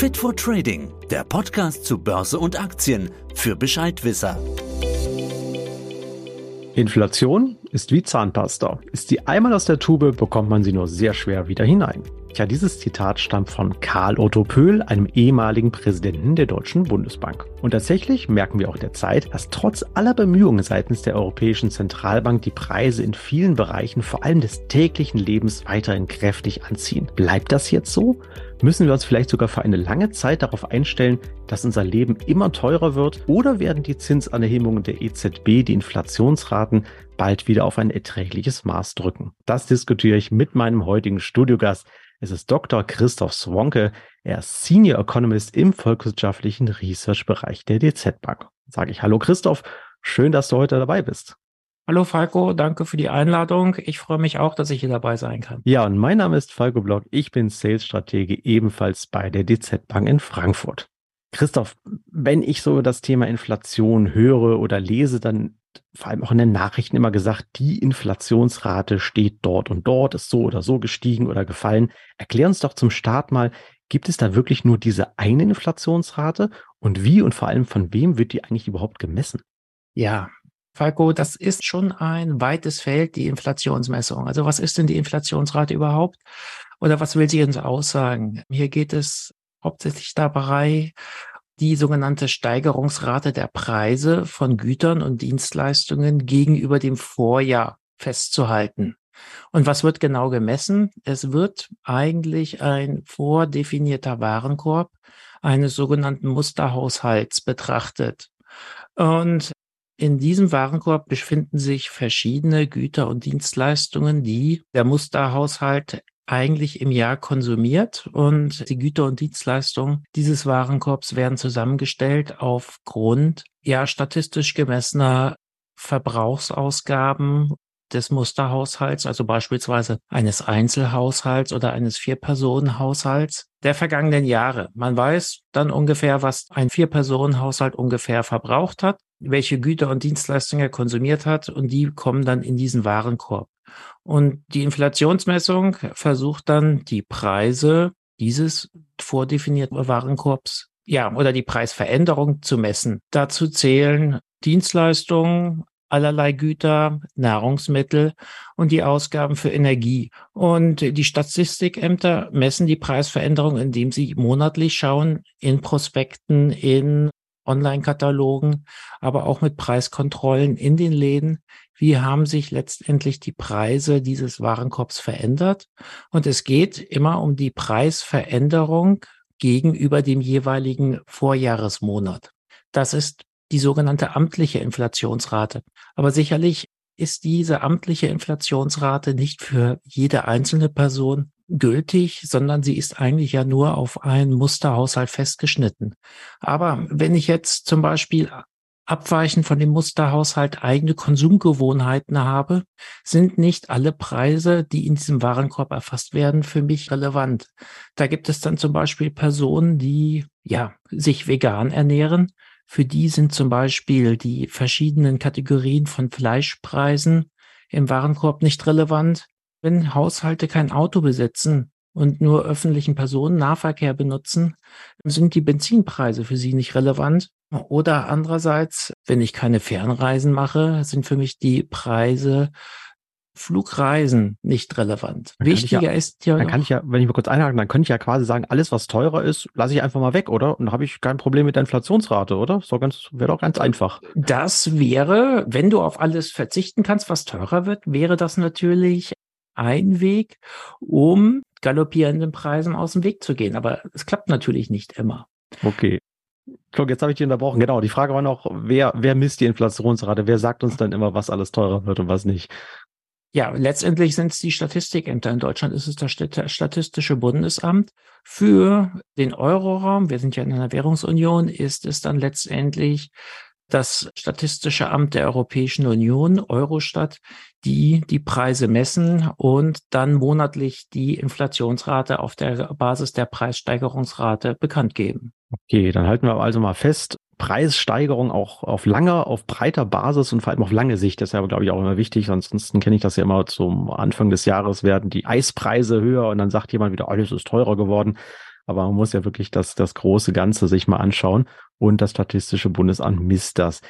Fit for Trading, der Podcast zu Börse und Aktien für Bescheidwisser. Inflation ist wie Zahnpasta. Ist sie einmal aus der Tube, bekommt man sie nur sehr schwer wieder hinein. Tja, dieses Zitat stammt von Karl Otto Pöhl, einem ehemaligen Präsidenten der Deutschen Bundesbank. Und tatsächlich merken wir auch derzeit, dass trotz aller Bemühungen seitens der Europäischen Zentralbank die Preise in vielen Bereichen, vor allem des täglichen Lebens, weiterhin kräftig anziehen. Bleibt das jetzt so? Müssen wir uns vielleicht sogar für eine lange Zeit darauf einstellen, dass unser Leben immer teurer wird? Oder werden die Zinsanhebungen der EZB die Inflationsraten bald wieder auf ein erträgliches Maß drücken? Das diskutiere ich mit meinem heutigen Studiogast. Es ist Dr. Christoph Swonke. Er ist Senior Economist im volkswirtschaftlichen Research-Bereich der DZ Bank. Sage ich Hallo Christoph, schön, dass du heute dabei bist. Hallo Falco, danke für die Einladung. Ich freue mich auch, dass ich hier dabei sein kann. Ja, und mein Name ist Falco Block. Ich bin Sales-Stratege ebenfalls bei der DZ Bank in Frankfurt. Christoph, wenn ich so das Thema Inflation höre oder lese, dann vor allem auch in den Nachrichten immer gesagt, die Inflationsrate steht dort und dort, ist so oder so gestiegen oder gefallen. Erklär uns doch zum Start mal, gibt es da wirklich nur diese eine Inflationsrate und wie und vor allem von wem wird die eigentlich überhaupt gemessen? Ja, Falco, das ist schon ein weites Feld, die Inflationsmessung. Also was ist denn die Inflationsrate überhaupt? Oder was will sie uns aussagen? Hier geht es hauptsächlich dabei, die sogenannte Steigerungsrate der Preise von Gütern und Dienstleistungen gegenüber dem Vorjahr festzuhalten. Und was wird genau gemessen? Es wird eigentlich ein vordefinierter Warenkorb eines sogenannten Musterhaushalts betrachtet. Und in diesem Warenkorb befinden sich verschiedene Güter und Dienstleistungen, die der Musterhaushalt eigentlich im Jahr konsumiert und die Güter und Dienstleistungen dieses Warenkorbs werden zusammengestellt aufgrund ja statistisch gemessener Verbrauchsausgaben des Musterhaushalts, also beispielsweise eines Einzelhaushalts oder eines Vier-Personen-Haushalts der vergangenen Jahre. Man weiß dann ungefähr, was ein Vier-Personen-Haushalt ungefähr verbraucht hat, welche Güter und Dienstleistungen er konsumiert hat und die kommen dann in diesen Warenkorb. Und die Inflationsmessung versucht dann die Preise dieses vordefinierten Warenkorbs, ja, oder die Preisveränderung zu messen. Dazu zählen Dienstleistungen, allerlei Güter, Nahrungsmittel und die Ausgaben für Energie. Und die Statistikämter messen die Preisveränderung, indem sie monatlich schauen in Prospekten, in Online-Katalogen, aber auch mit Preiskontrollen in den Läden. Wie haben sich letztendlich die Preise dieses Warenkorbs verändert? Und es geht immer um die Preisveränderung gegenüber dem jeweiligen Vorjahresmonat. Das ist die sogenannte amtliche Inflationsrate. Aber sicherlich ist diese amtliche Inflationsrate nicht für jede einzelne Person gültig, sondern sie ist eigentlich ja nur auf einen Musterhaushalt festgeschnitten. Aber wenn ich jetzt zum Beispiel abweichend von dem Musterhaushalt eigene Konsumgewohnheiten habe, sind nicht alle Preise, die in diesem Warenkorb erfasst werden, für mich relevant. Da gibt es dann zum Beispiel Personen, die ja sich vegan ernähren. Für die sind zum Beispiel die verschiedenen Kategorien von Fleischpreisen im Warenkorb nicht relevant. Wenn Haushalte kein Auto besitzen und nur öffentlichen Personennahverkehr benutzen, sind die Benzinpreise für sie nicht relevant. Oder andererseits, wenn ich keine Fernreisen mache, sind für mich die Preise Flugreisen nicht relevant. Dann Wichtiger ja, ist ja. Dann kann ich ja, wenn ich mal kurz einhaken, dann könnte ich ja quasi sagen, alles, was teurer ist, lasse ich einfach mal weg, oder? Und dann habe ich kein Problem mit der Inflationsrate, oder? So ganz, wäre doch ganz einfach. Das wäre, wenn du auf alles verzichten kannst, was teurer wird, wäre das natürlich ein Weg, um galoppierenden Preisen aus dem Weg zu gehen. Aber es klappt natürlich nicht immer. Okay. Guck, jetzt habe ich dich unterbrochen. Genau, die Frage war noch, wer, wer misst die Inflationsrate? Wer sagt uns dann immer, was alles teurer wird und was nicht? Ja, letztendlich sind es die Statistikämter. In Deutschland ist es das Statistische Bundesamt. Für den Euroraum, wir sind ja in einer Währungsunion, ist es dann letztendlich das Statistische Amt der Europäischen Union, Eurostat, die die Preise messen und dann monatlich die Inflationsrate auf der Basis der Preissteigerungsrate bekannt geben. Okay, dann halten wir also mal fest, Preissteigerung auch auf langer, auf breiter Basis und vor allem auf lange Sicht. Das ist ja, glaube ich, auch immer wichtig. Ansonsten kenne ich das ja immer zum Anfang des Jahres werden die Eispreise höher und dann sagt jemand wieder, alles ist teurer geworden. Aber man muss ja wirklich das, das große Ganze sich mal anschauen und das Statistische Bundesamt misst das.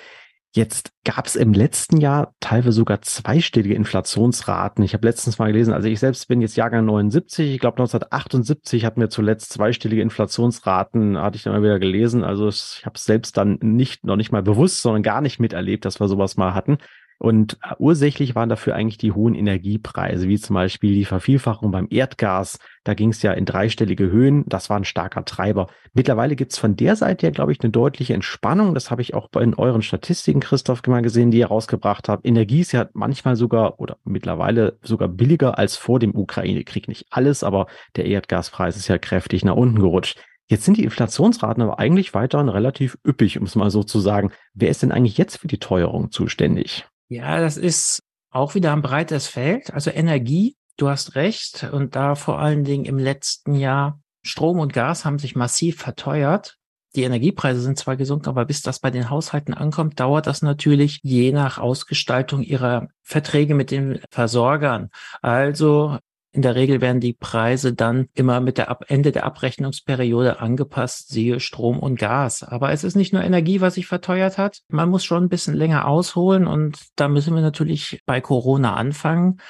Jetzt gab es im letzten Jahr teilweise sogar zweistellige Inflationsraten. Ich habe letztens mal gelesen, also ich selbst bin jetzt Jahrgang 79, ich glaube 1978 hatten wir zuletzt zweistellige Inflationsraten, hatte ich dann mal wieder gelesen. Also ich habe es selbst dann nicht, noch nicht mal bewusst, sondern gar nicht miterlebt, dass wir sowas mal hatten. Und ursächlich waren dafür eigentlich die hohen Energiepreise, wie zum Beispiel die Vervielfachung beim Erdgas. Da ging es ja in dreistellige Höhen. Das war ein starker Treiber. Mittlerweile gibt es von der Seite ja, glaube ich, eine deutliche Entspannung. Das habe ich auch in euren Statistiken, Christoph, mal gesehen, die ihr rausgebracht habt. Energie ist ja manchmal sogar oder mittlerweile sogar billiger als vor dem Ukraine-Krieg. Nicht alles, aber der Erdgaspreis ist ja kräftig nach unten gerutscht. Jetzt sind die Inflationsraten aber eigentlich weiterhin relativ üppig, um es mal so zu sagen. Wer ist denn eigentlich jetzt für die Teuerung zuständig? Ja, das ist auch wieder ein breites Feld. Also Energie, du hast recht. Und da vor allen Dingen im letzten Jahr Strom und Gas haben sich massiv verteuert. Die Energiepreise sind zwar gesunken, aber bis das bei den Haushalten ankommt, dauert das natürlich je nach Ausgestaltung ihrer Verträge mit den Versorgern. Also in der Regel werden die Preise dann immer mit der Ab Ende der Abrechnungsperiode angepasst, siehe Strom und Gas. Aber es ist nicht nur Energie, was sich verteuert hat. Man muss schon ein bisschen länger ausholen und da müssen wir natürlich bei Corona anfangen.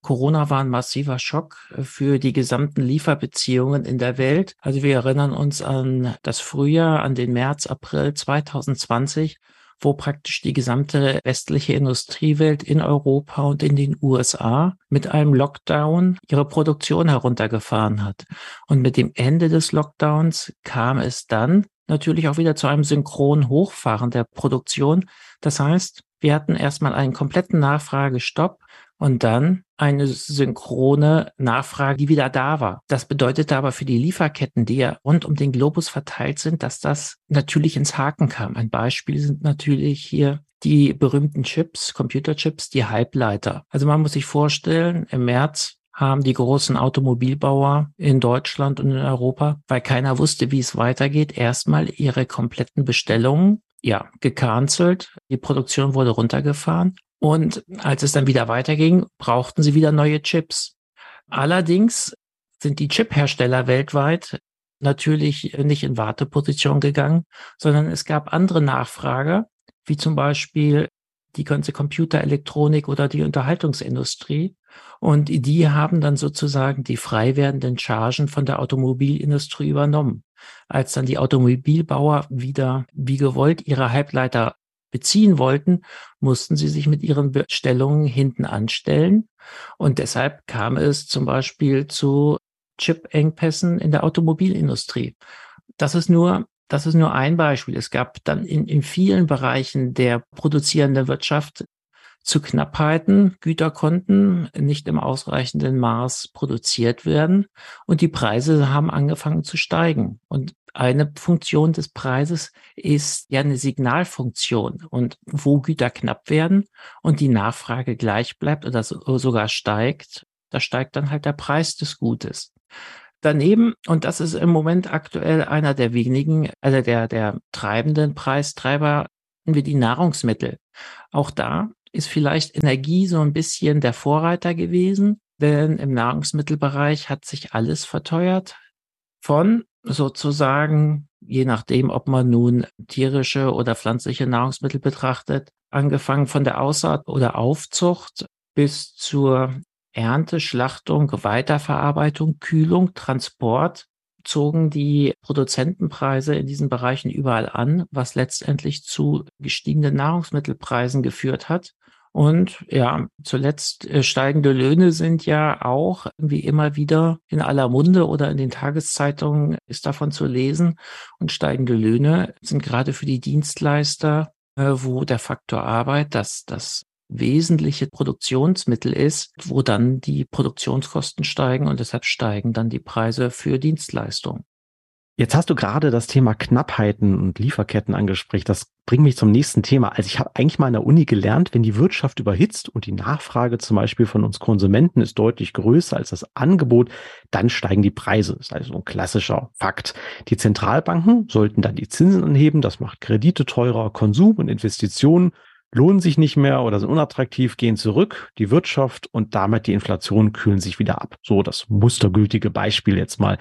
Corona war ein massiver Schock für die gesamten Lieferbeziehungen in der Welt. Also wir erinnern uns an das Frühjahr, an den März, April 2020 wo praktisch die gesamte westliche Industriewelt in Europa und in den USA mit einem Lockdown ihre Produktion heruntergefahren hat. Und mit dem Ende des Lockdowns kam es dann natürlich auch wieder zu einem synchronen Hochfahren der Produktion. Das heißt, wir hatten erstmal einen kompletten Nachfragestopp und dann eine synchrone Nachfrage, die wieder da war. Das bedeutete aber für die Lieferketten, die ja rund um den Globus verteilt sind, dass das natürlich ins Haken kam. Ein Beispiel sind natürlich hier die berühmten Chips, Computerchips, die Halbleiter. Also man muss sich vorstellen, im März haben die großen Automobilbauer in Deutschland und in Europa, weil keiner wusste, wie es weitergeht, erstmal ihre kompletten Bestellungen ja, gecancelt. Die Produktion wurde runtergefahren und als es dann wieder weiterging, brauchten sie wieder neue Chips. Allerdings sind die Chip-Hersteller weltweit natürlich nicht in Warteposition gegangen, sondern es gab andere Nachfrage, wie zum Beispiel die ganze Computerelektronik oder die Unterhaltungsindustrie. Und die haben dann sozusagen die frei werdenden Chargen von der Automobilindustrie übernommen. Als dann die Automobilbauer wieder wie gewollt ihre Halbleiter beziehen wollten, mussten sie sich mit ihren Bestellungen hinten anstellen. Und deshalb kam es zum Beispiel zu Chip-Engpässen in der Automobilindustrie. Das ist nur das ist nur ein Beispiel. Es gab dann in, in vielen Bereichen der produzierenden Wirtschaft zu Knappheiten. Güter konnten nicht im ausreichenden Maß produziert werden und die Preise haben angefangen zu steigen. Und eine Funktion des Preises ist ja eine Signalfunktion. Und wo Güter knapp werden und die Nachfrage gleich bleibt oder sogar steigt, da steigt dann halt der Preis des Gutes. Daneben, und das ist im Moment aktuell einer der wenigen, also der, der treibenden Preistreiber, wir die Nahrungsmittel. Auch da ist vielleicht Energie so ein bisschen der Vorreiter gewesen, denn im Nahrungsmittelbereich hat sich alles verteuert. Von sozusagen, je nachdem, ob man nun tierische oder pflanzliche Nahrungsmittel betrachtet, angefangen von der Aussaat oder Aufzucht bis zur Ernte, Schlachtung, Weiterverarbeitung, Kühlung, Transport, zogen die Produzentenpreise in diesen Bereichen überall an, was letztendlich zu gestiegenen Nahrungsmittelpreisen geführt hat. Und ja, zuletzt äh, steigende Löhne sind ja auch wie immer wieder in aller Munde oder in den Tageszeitungen ist davon zu lesen. Und steigende Löhne sind gerade für die Dienstleister, äh, wo der Faktor Arbeit, das, das wesentliche Produktionsmittel ist, wo dann die Produktionskosten steigen und deshalb steigen dann die Preise für Dienstleistungen. Jetzt hast du gerade das Thema Knappheiten und Lieferketten angesprochen. Das bringt mich zum nächsten Thema. Also ich habe eigentlich mal in der Uni gelernt, wenn die Wirtschaft überhitzt und die Nachfrage zum Beispiel von uns Konsumenten ist deutlich größer als das Angebot, dann steigen die Preise. Das ist also ein klassischer Fakt. Die Zentralbanken sollten dann die Zinsen anheben. Das macht Kredite teurer, Konsum und Investitionen lohnen sich nicht mehr oder sind unattraktiv, gehen zurück, die Wirtschaft und damit die Inflation kühlen sich wieder ab. So das mustergültige Beispiel jetzt mal.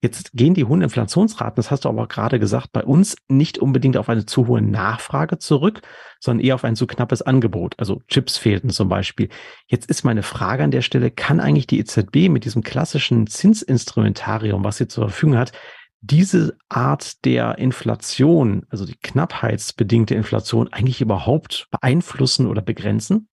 Jetzt gehen die hohen Inflationsraten, das hast du aber gerade gesagt, bei uns nicht unbedingt auf eine zu hohe Nachfrage zurück, sondern eher auf ein zu knappes Angebot. Also Chips fehlten zum Beispiel. Jetzt ist meine Frage an der Stelle, kann eigentlich die EZB mit diesem klassischen Zinsinstrumentarium, was sie zur Verfügung hat, diese Art der Inflation, also die knappheitsbedingte Inflation, eigentlich überhaupt beeinflussen oder begrenzen?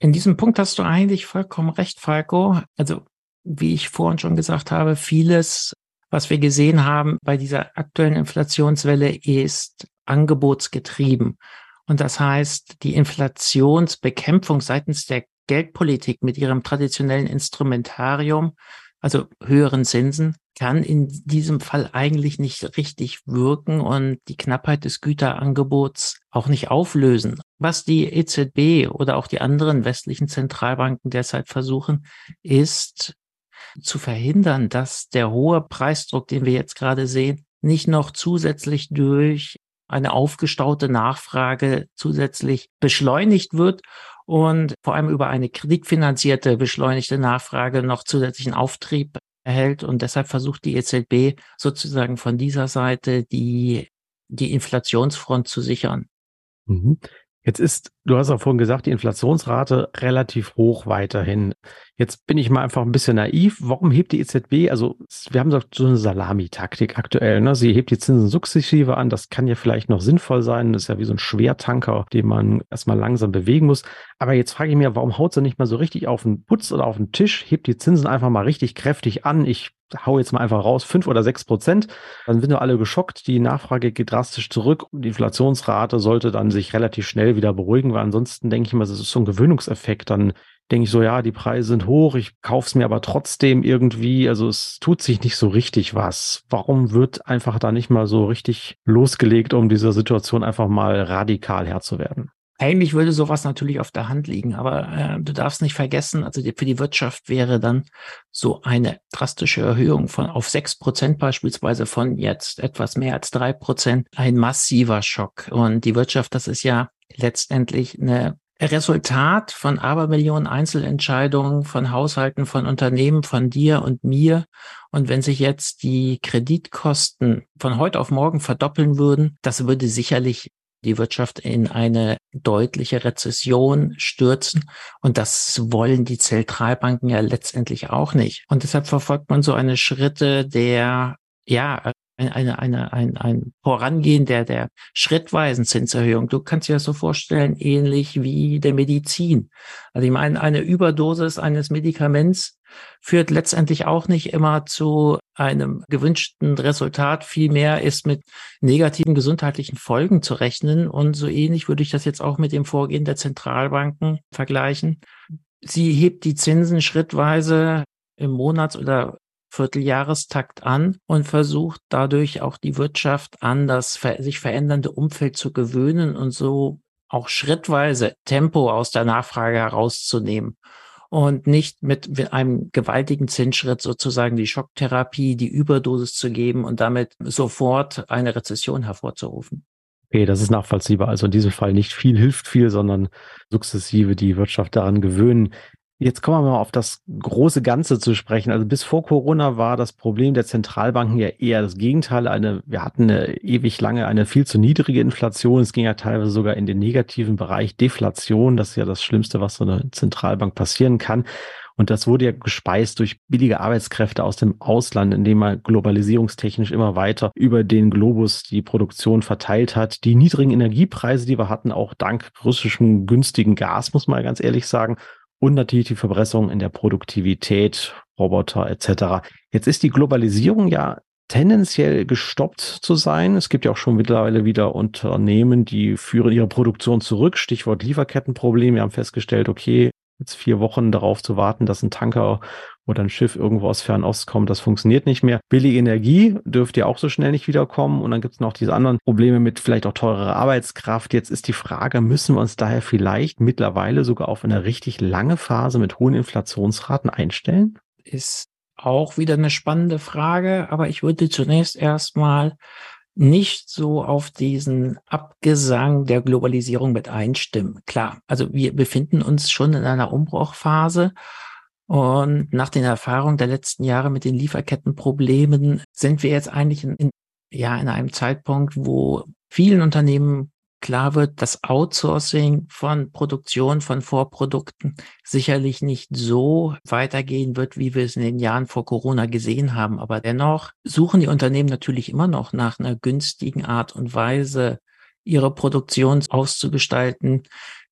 In diesem Punkt hast du eigentlich vollkommen recht, Falco. Also, wie ich vorhin schon gesagt habe, vieles, was wir gesehen haben bei dieser aktuellen Inflationswelle, ist angebotsgetrieben. Und das heißt, die Inflationsbekämpfung seitens der Geldpolitik mit ihrem traditionellen Instrumentarium also höheren Zinsen, kann in diesem Fall eigentlich nicht richtig wirken und die Knappheit des Güterangebots auch nicht auflösen. Was die EZB oder auch die anderen westlichen Zentralbanken derzeit versuchen, ist zu verhindern, dass der hohe Preisdruck, den wir jetzt gerade sehen, nicht noch zusätzlich durch eine aufgestaute Nachfrage zusätzlich beschleunigt wird und vor allem über eine kreditfinanzierte beschleunigte Nachfrage noch zusätzlichen Auftrieb erhält. Und deshalb versucht die EZB sozusagen von dieser Seite die, die Inflationsfront zu sichern. Mhm. Jetzt ist, du hast auch vorhin gesagt, die Inflationsrate relativ hoch weiterhin. Jetzt bin ich mal einfach ein bisschen naiv. Warum hebt die EZB? Also, wir haben so eine Salamitaktik aktuell. Ne? Sie hebt die Zinsen sukzessive an. Das kann ja vielleicht noch sinnvoll sein. Das ist ja wie so ein Schwertanker, den man erstmal langsam bewegen muss. Aber jetzt frage ich mich, warum haut sie nicht mal so richtig auf den Putz oder auf den Tisch, hebt die Zinsen einfach mal richtig kräftig an? Ich hau jetzt mal einfach raus, fünf oder sechs Prozent, dann sind wir alle geschockt, die Nachfrage geht drastisch zurück die Inflationsrate sollte dann sich relativ schnell wieder beruhigen, weil ansonsten denke ich immer, das ist so ein Gewöhnungseffekt, dann denke ich so, ja, die Preise sind hoch, ich kaufe es mir aber trotzdem irgendwie, also es tut sich nicht so richtig was. Warum wird einfach da nicht mal so richtig losgelegt, um dieser Situation einfach mal radikal Herr zu werden? Eigentlich würde sowas natürlich auf der Hand liegen, aber äh, du darfst nicht vergessen, also die, für die Wirtschaft wäre dann so eine drastische Erhöhung von auf sechs Prozent beispielsweise von jetzt etwas mehr als drei Prozent ein massiver Schock. Und die Wirtschaft, das ist ja letztendlich eine Resultat von Abermillionen Einzelentscheidungen von Haushalten, von Unternehmen, von dir und mir. Und wenn sich jetzt die Kreditkosten von heute auf morgen verdoppeln würden, das würde sicherlich die Wirtschaft in eine deutliche Rezession stürzen. Und das wollen die Zentralbanken ja letztendlich auch nicht. Und deshalb verfolgt man so eine Schritte der, ja, eine, eine, ein, ein Vorangehen der, der schrittweisen Zinserhöhung. Du kannst dir das so vorstellen, ähnlich wie der Medizin. Also ich meine, eine Überdosis eines Medikaments führt letztendlich auch nicht immer zu einem gewünschten Resultat. Vielmehr ist mit negativen gesundheitlichen Folgen zu rechnen. Und so ähnlich würde ich das jetzt auch mit dem Vorgehen der Zentralbanken vergleichen. Sie hebt die Zinsen schrittweise im Monats- oder Vierteljahrestakt an und versucht dadurch auch die Wirtschaft an das sich verändernde Umfeld zu gewöhnen und so auch schrittweise Tempo aus der Nachfrage herauszunehmen und nicht mit einem gewaltigen Zinsschritt sozusagen die Schocktherapie, die Überdosis zu geben und damit sofort eine Rezession hervorzurufen. Okay, das ist nachvollziehbar. Also in diesem Fall nicht viel hilft viel, sondern sukzessive die Wirtschaft daran gewöhnen. Jetzt kommen wir mal auf das große Ganze zu sprechen. Also bis vor Corona war das Problem der Zentralbanken ja eher das Gegenteil. Eine, wir hatten eine ewig lange eine viel zu niedrige Inflation. Es ging ja teilweise sogar in den negativen Bereich Deflation. Das ist ja das Schlimmste, was so eine Zentralbank passieren kann. Und das wurde ja gespeist durch billige Arbeitskräfte aus dem Ausland, indem man globalisierungstechnisch immer weiter über den Globus die Produktion verteilt hat. Die niedrigen Energiepreise, die wir hatten, auch dank russischem günstigen Gas, muss man ganz ehrlich sagen, und natürlich die Verbesserung in der Produktivität, Roboter etc. Jetzt ist die Globalisierung ja tendenziell gestoppt zu sein. Es gibt ja auch schon mittlerweile wieder Unternehmen, die führen ihre Produktion zurück. Stichwort Lieferkettenproblem. Wir haben festgestellt, okay, jetzt vier Wochen darauf zu warten, dass ein Tanker oder ein Schiff irgendwo aus Fernost kommt, das funktioniert nicht mehr. Billige Energie dürfte ja auch so schnell nicht wiederkommen. Und dann gibt es noch diese anderen Probleme mit vielleicht auch teurer Arbeitskraft. Jetzt ist die Frage, müssen wir uns daher vielleicht mittlerweile sogar auf eine richtig lange Phase mit hohen Inflationsraten einstellen? Ist auch wieder eine spannende Frage, aber ich würde zunächst erstmal nicht so auf diesen Abgesang der Globalisierung mit einstimmen. Klar, also wir befinden uns schon in einer Umbruchphase. Und nach den Erfahrungen der letzten Jahre mit den Lieferkettenproblemen sind wir jetzt eigentlich in, in ja, in einem Zeitpunkt, wo vielen Unternehmen klar wird, dass Outsourcing von Produktion von Vorprodukten sicherlich nicht so weitergehen wird, wie wir es in den Jahren vor Corona gesehen haben. Aber dennoch suchen die Unternehmen natürlich immer noch nach einer günstigen Art und Weise, ihre Produktion auszugestalten,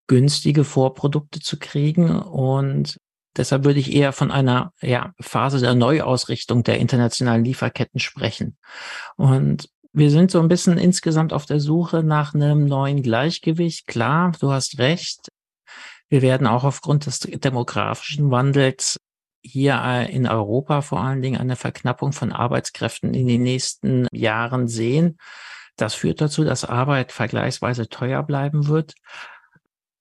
günstige Vorprodukte zu kriegen. Und deshalb würde ich eher von einer ja, Phase der Neuausrichtung der internationalen Lieferketten sprechen. Und wir sind so ein bisschen insgesamt auf der Suche nach einem neuen Gleichgewicht. Klar, du hast recht. Wir werden auch aufgrund des demografischen Wandels hier in Europa vor allen Dingen eine Verknappung von Arbeitskräften in den nächsten Jahren sehen. Das führt dazu, dass Arbeit vergleichsweise teuer bleiben wird.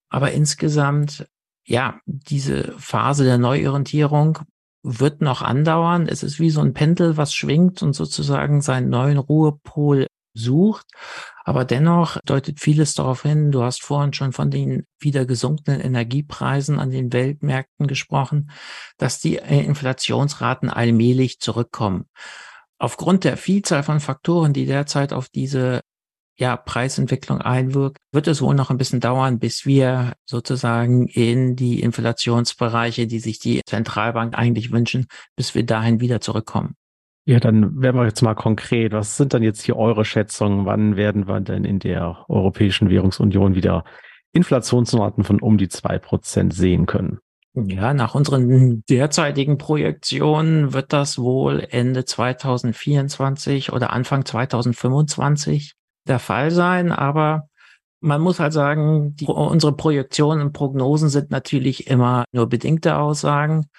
Aber insgesamt, ja, diese Phase der Neuorientierung wird noch andauern. Es ist wie so ein Pendel, was schwingt und sozusagen seinen neuen Ruhepol sucht. Aber dennoch deutet vieles darauf hin. Du hast vorhin schon von den wieder gesunkenen Energiepreisen an den Weltmärkten gesprochen, dass die äh, Inflationsraten allmählich zurückkommen. Aufgrund der Vielzahl von Faktoren, die derzeit auf diese ja, Preisentwicklung einwirkt, wird es wohl noch ein bisschen dauern, bis wir sozusagen in die Inflationsbereiche, die sich die Zentralbank eigentlich wünschen, bis wir dahin wieder zurückkommen. Ja, dann werden wir jetzt mal konkret. Was sind dann jetzt hier eure Schätzungen? Wann werden wir denn in der Europäischen Währungsunion wieder Inflationsraten von um die zwei Prozent sehen können? Ja, nach unseren derzeitigen Projektionen wird das wohl Ende 2024 oder Anfang 2025 der Fall sein, aber man muss halt sagen, die, unsere Projektionen und Prognosen sind natürlich immer nur bedingte Aussagen.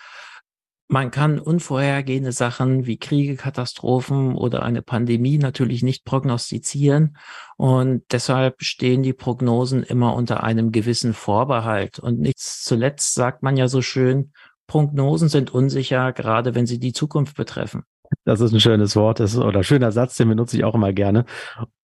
Man kann unvorhergehende Sachen wie Kriege, Katastrophen oder eine Pandemie natürlich nicht prognostizieren. Und deshalb stehen die Prognosen immer unter einem gewissen Vorbehalt. Und nichts zuletzt sagt man ja so schön, Prognosen sind unsicher, gerade wenn sie die Zukunft betreffen. Das ist ein schönes Wort ist, oder schöner Satz, den benutze ich auch immer gerne.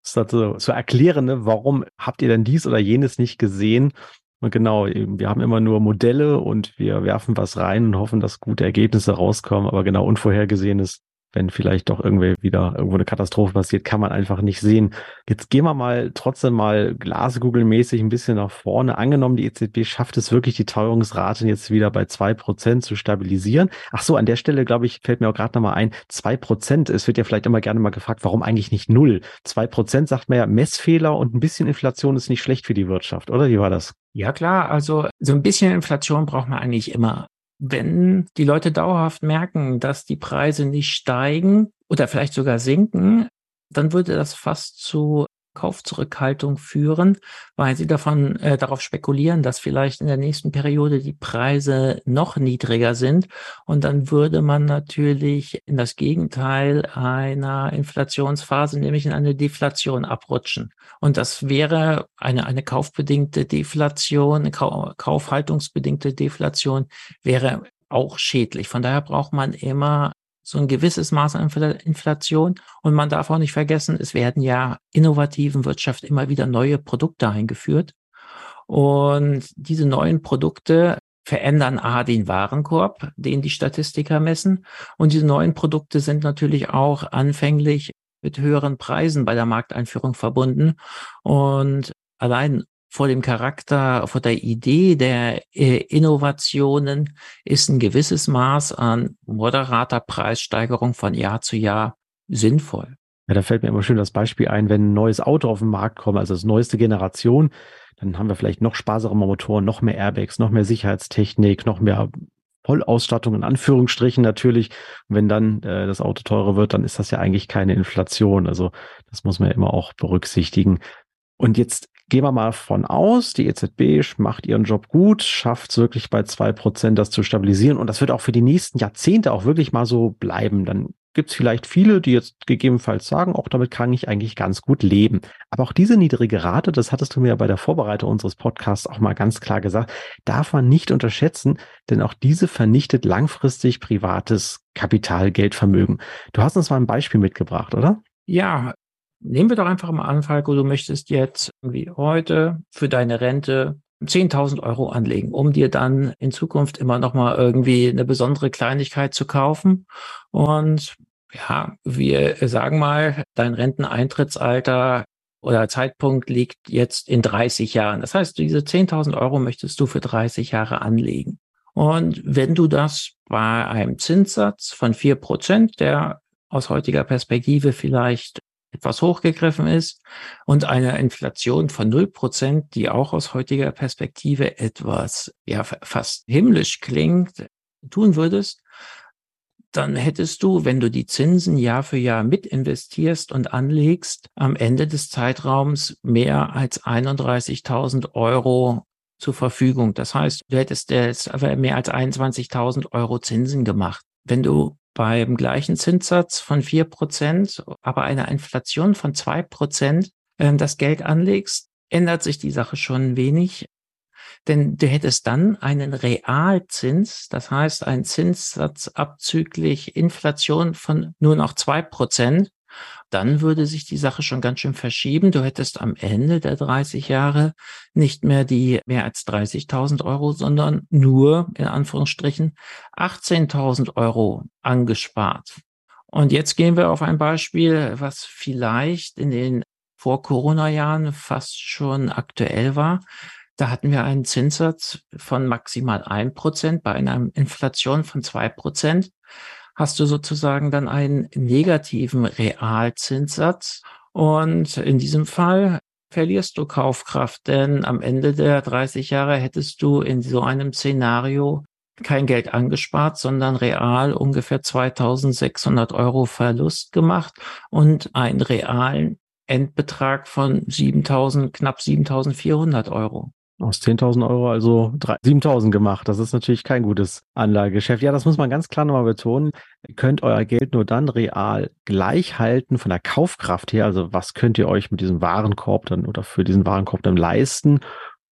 Das ist so, zu erklären, ne, warum habt ihr denn dies oder jenes nicht gesehen? Und genau, wir haben immer nur Modelle und wir werfen was rein und hoffen, dass gute Ergebnisse rauskommen. Aber genau Unvorhergesehenes wenn vielleicht doch irgendwie wieder irgendwo eine Katastrophe passiert, kann man einfach nicht sehen. Jetzt gehen wir mal trotzdem mal Glaskugel-mäßig ein bisschen nach vorne. Angenommen, die EZB schafft es wirklich, die Teuerungsrate jetzt wieder bei zwei Prozent zu stabilisieren. Ach so, an der Stelle, glaube ich, fällt mir auch gerade nochmal ein, zwei Prozent. Es wird ja vielleicht immer gerne mal gefragt, warum eigentlich nicht null? Zwei Prozent sagt man ja, Messfehler und ein bisschen Inflation ist nicht schlecht für die Wirtschaft, oder? Wie war das? Ja, klar. Also so ein bisschen Inflation braucht man eigentlich immer wenn die Leute dauerhaft merken, dass die Preise nicht steigen oder vielleicht sogar sinken, dann würde das fast zu Kaufzurückhaltung führen, weil sie davon äh, darauf spekulieren, dass vielleicht in der nächsten Periode die Preise noch niedriger sind und dann würde man natürlich in das Gegenteil einer Inflationsphase, nämlich in eine Deflation abrutschen. Und das wäre eine eine kaufbedingte Deflation, eine kaufhaltungsbedingte Deflation wäre auch schädlich. Von daher braucht man immer so ein gewisses Maß an Inflation. Und man darf auch nicht vergessen, es werden ja innovativen Wirtschaft immer wieder neue Produkte eingeführt. Und diese neuen Produkte verändern A den Warenkorb, den die Statistiker messen. Und diese neuen Produkte sind natürlich auch anfänglich mit höheren Preisen bei der Markteinführung verbunden. Und allein vor dem Charakter, vor der Idee der äh, Innovationen ist ein gewisses Maß an moderater Preissteigerung von Jahr zu Jahr sinnvoll. Ja, da fällt mir immer schön das Beispiel ein, wenn ein neues Auto auf den Markt kommt, also das neueste Generation, dann haben wir vielleicht noch sparsame Motoren, noch mehr Airbags, noch mehr Sicherheitstechnik, noch mehr Vollausstattung in Anführungsstrichen natürlich. Und wenn dann äh, das Auto teurer wird, dann ist das ja eigentlich keine Inflation. Also das muss man ja immer auch berücksichtigen. Und jetzt Gehen wir mal von aus, die EZB macht ihren Job gut, schafft es wirklich bei zwei Prozent das zu stabilisieren und das wird auch für die nächsten Jahrzehnte auch wirklich mal so bleiben. Dann gibt es vielleicht viele, die jetzt gegebenenfalls sagen, auch damit kann ich eigentlich ganz gut leben. Aber auch diese niedrige Rate, das hattest du mir ja bei der Vorbereitung unseres Podcasts auch mal ganz klar gesagt, darf man nicht unterschätzen, denn auch diese vernichtet langfristig privates Kapital, Geldvermögen. Du hast uns mal ein Beispiel mitgebracht, oder? Ja, nehmen wir doch einfach mal an, Falco, du möchtest jetzt irgendwie heute für deine Rente 10.000 Euro anlegen, um dir dann in Zukunft immer noch mal irgendwie eine besondere Kleinigkeit zu kaufen. Und ja, wir sagen mal, dein Renteneintrittsalter oder Zeitpunkt liegt jetzt in 30 Jahren. Das heißt, diese 10.000 Euro möchtest du für 30 Jahre anlegen. Und wenn du das bei einem Zinssatz von vier Prozent, der aus heutiger Perspektive vielleicht etwas hochgegriffen ist und eine Inflation von null Prozent, die auch aus heutiger Perspektive etwas, ja, fast himmlisch klingt, tun würdest, dann hättest du, wenn du die Zinsen Jahr für Jahr mit investierst und anlegst, am Ende des Zeitraums mehr als 31.000 Euro zur Verfügung. Das heißt, du hättest jetzt mehr als 21.000 Euro Zinsen gemacht. Wenn du beim gleichen Zinssatz von vier Prozent, aber einer Inflation von zwei Prozent äh, das Geld anlegst, ändert sich die Sache schon wenig. Denn du hättest dann einen Realzins, das heißt einen Zinssatz abzüglich Inflation von nur noch zwei Prozent dann würde sich die Sache schon ganz schön verschieben. Du hättest am Ende der 30 Jahre nicht mehr die mehr als 30.000 Euro, sondern nur in Anführungsstrichen 18.000 Euro angespart. Und jetzt gehen wir auf ein Beispiel, was vielleicht in den vor Corona-Jahren fast schon aktuell war. Da hatten wir einen Zinssatz von maximal ein Prozent bei einer Inflation von zwei Prozent hast du sozusagen dann einen negativen Realzinssatz. Und in diesem Fall verlierst du Kaufkraft, denn am Ende der 30 Jahre hättest du in so einem Szenario kein Geld angespart, sondern real ungefähr 2600 Euro Verlust gemacht und einen realen Endbetrag von 7000, knapp 7400 Euro. Aus 10.000 Euro also 7.000 gemacht. Das ist natürlich kein gutes Anlagegeschäft. Ja, das muss man ganz klar nochmal betonen. Ihr könnt euer Geld nur dann real gleich halten von der Kaufkraft her. Also was könnt ihr euch mit diesem Warenkorb dann oder für diesen Warenkorb dann leisten?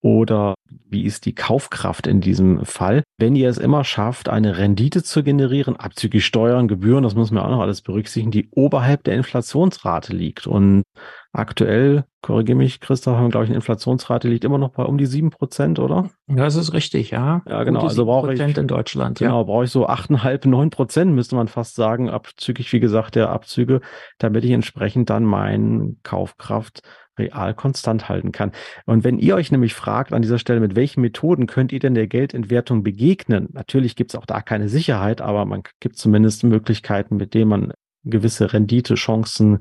Oder wie ist die Kaufkraft in diesem Fall? Wenn ihr es immer schafft, eine Rendite zu generieren, abzüglich Steuern, Gebühren, das muss man auch noch alles berücksichtigen, die oberhalb der Inflationsrate liegt. Und Aktuell, korrigiere mich, Christoph, haben, glaube ich, eine Inflationsrate liegt immer noch bei um die sieben Prozent, oder? Das ist richtig, ja. Ja, genau. Also brauche ich in Deutschland. Genau, ja. brauche ich so achteinhalb, neun Prozent, müsste man fast sagen, abzüglich, wie gesagt, der Abzüge, damit ich entsprechend dann meinen Kaufkraft real konstant halten kann. Und wenn ihr euch nämlich fragt an dieser Stelle, mit welchen Methoden könnt ihr denn der Geldentwertung begegnen? Natürlich gibt es auch da keine Sicherheit, aber man gibt zumindest Möglichkeiten, mit denen man gewisse Renditechancen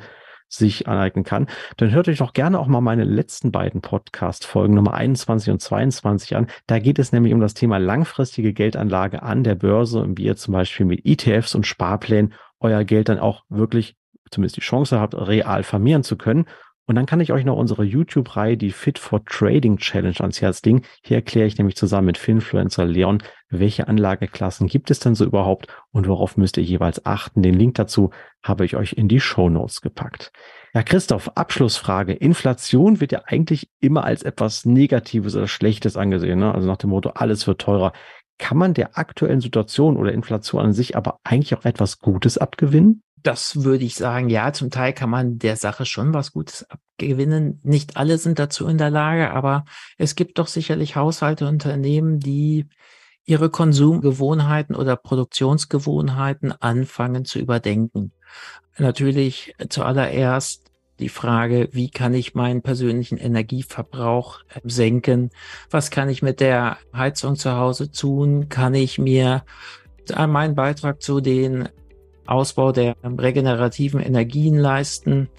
sich aneignen kann, dann hört euch doch gerne auch mal meine letzten beiden Podcast-Folgen Nummer 21 und 22 an. Da geht es nämlich um das Thema langfristige Geldanlage an der Börse und wie ihr zum Beispiel mit ETFs und Sparplänen euer Geld dann auch wirklich zumindest die Chance habt, real vermehren zu können. Und dann kann ich euch noch unsere YouTube-Reihe, die Fit for Trading Challenge ans Herz legen. Hier erkläre ich nämlich zusammen mit Finfluencer Leon, welche Anlageklassen gibt es denn so überhaupt und worauf müsst ihr jeweils achten. Den Link dazu habe ich euch in die Show Notes gepackt. Ja, Christoph, Abschlussfrage. Inflation wird ja eigentlich immer als etwas Negatives oder Schlechtes angesehen. Ne? Also nach dem Motto, alles wird teurer. Kann man der aktuellen Situation oder Inflation an sich aber eigentlich auch etwas Gutes abgewinnen? Das würde ich sagen, ja, zum Teil kann man der Sache schon was Gutes abgewinnen. Nicht alle sind dazu in der Lage, aber es gibt doch sicherlich Haushalte, Unternehmen, die ihre Konsumgewohnheiten oder Produktionsgewohnheiten anfangen zu überdenken. Natürlich zuallererst die Frage, wie kann ich meinen persönlichen Energieverbrauch äh, senken? Was kann ich mit der Heizung zu Hause tun? Kann ich mir meinen Beitrag zu den Ausbau der regenerativen Energien leisten?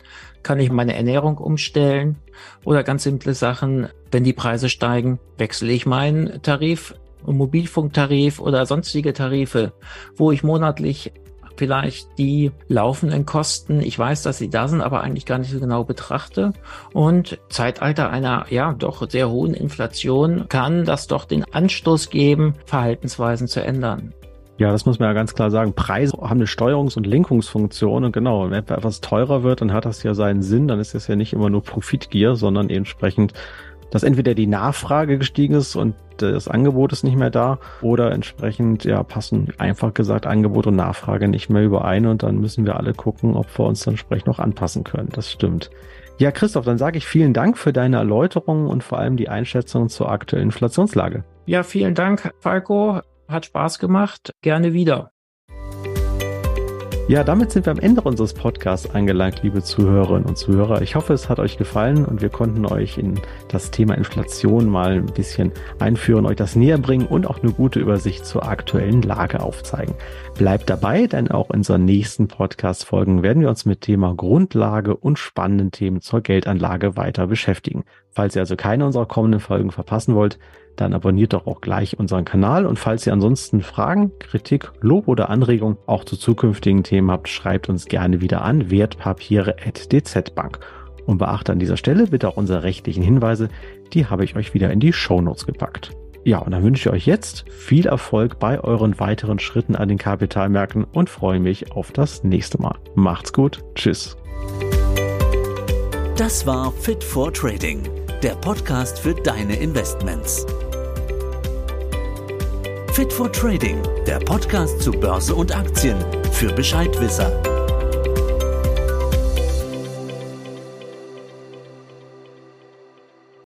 Kann ich meine Ernährung umstellen? Oder ganz simple Sachen, wenn die Preise steigen, wechsle ich meinen Tarif, Mobilfunktarif oder sonstige Tarife, wo ich monatlich vielleicht die laufenden Kosten, ich weiß, dass sie da sind, aber eigentlich gar nicht so genau betrachte. Und Zeitalter einer, ja, doch sehr hohen Inflation kann das doch den Anstoß geben, Verhaltensweisen zu ändern. Ja, das muss man ja ganz klar sagen. Preise haben eine Steuerungs- und Lenkungsfunktion und genau, wenn etwas teurer wird, dann hat das ja seinen Sinn, dann ist es ja nicht immer nur Profitgier, sondern entsprechend dass entweder die Nachfrage gestiegen ist und das Angebot ist nicht mehr da oder entsprechend ja passen einfach gesagt Angebot und Nachfrage nicht mehr überein und dann müssen wir alle gucken, ob wir uns dann entsprechend noch anpassen können. Das stimmt. Ja, Christoph, dann sage ich vielen Dank für deine Erläuterungen und vor allem die Einschätzung zur aktuellen Inflationslage. Ja, vielen Dank, Falco. Hat Spaß gemacht. Gerne wieder. Ja, damit sind wir am Ende unseres Podcasts angelangt, liebe Zuhörerinnen und Zuhörer. Ich hoffe, es hat euch gefallen und wir konnten euch in das Thema Inflation mal ein bisschen einführen, euch das näher bringen und auch eine gute Übersicht zur aktuellen Lage aufzeigen. Bleibt dabei, denn auch in unseren nächsten Podcast-Folgen werden wir uns mit Thema Grundlage und spannenden Themen zur Geldanlage weiter beschäftigen. Falls ihr also keine unserer kommenden Folgen verpassen wollt, dann abonniert doch auch gleich unseren Kanal und falls ihr ansonsten Fragen, Kritik, Lob oder Anregungen auch zu zukünftigen Themen habt, schreibt uns gerne wieder an wertpapiere.dzbank. Und beachte an dieser Stelle bitte auch unsere rechtlichen Hinweise, die habe ich euch wieder in die Shownotes gepackt. Ja, und dann wünsche ich euch jetzt viel Erfolg bei euren weiteren Schritten an den Kapitalmärkten und freue mich auf das nächste Mal. Macht's gut, tschüss. Das war Fit for Trading, der Podcast für deine Investments. Fit for Trading, der Podcast zu Börse und Aktien für Bescheidwisser.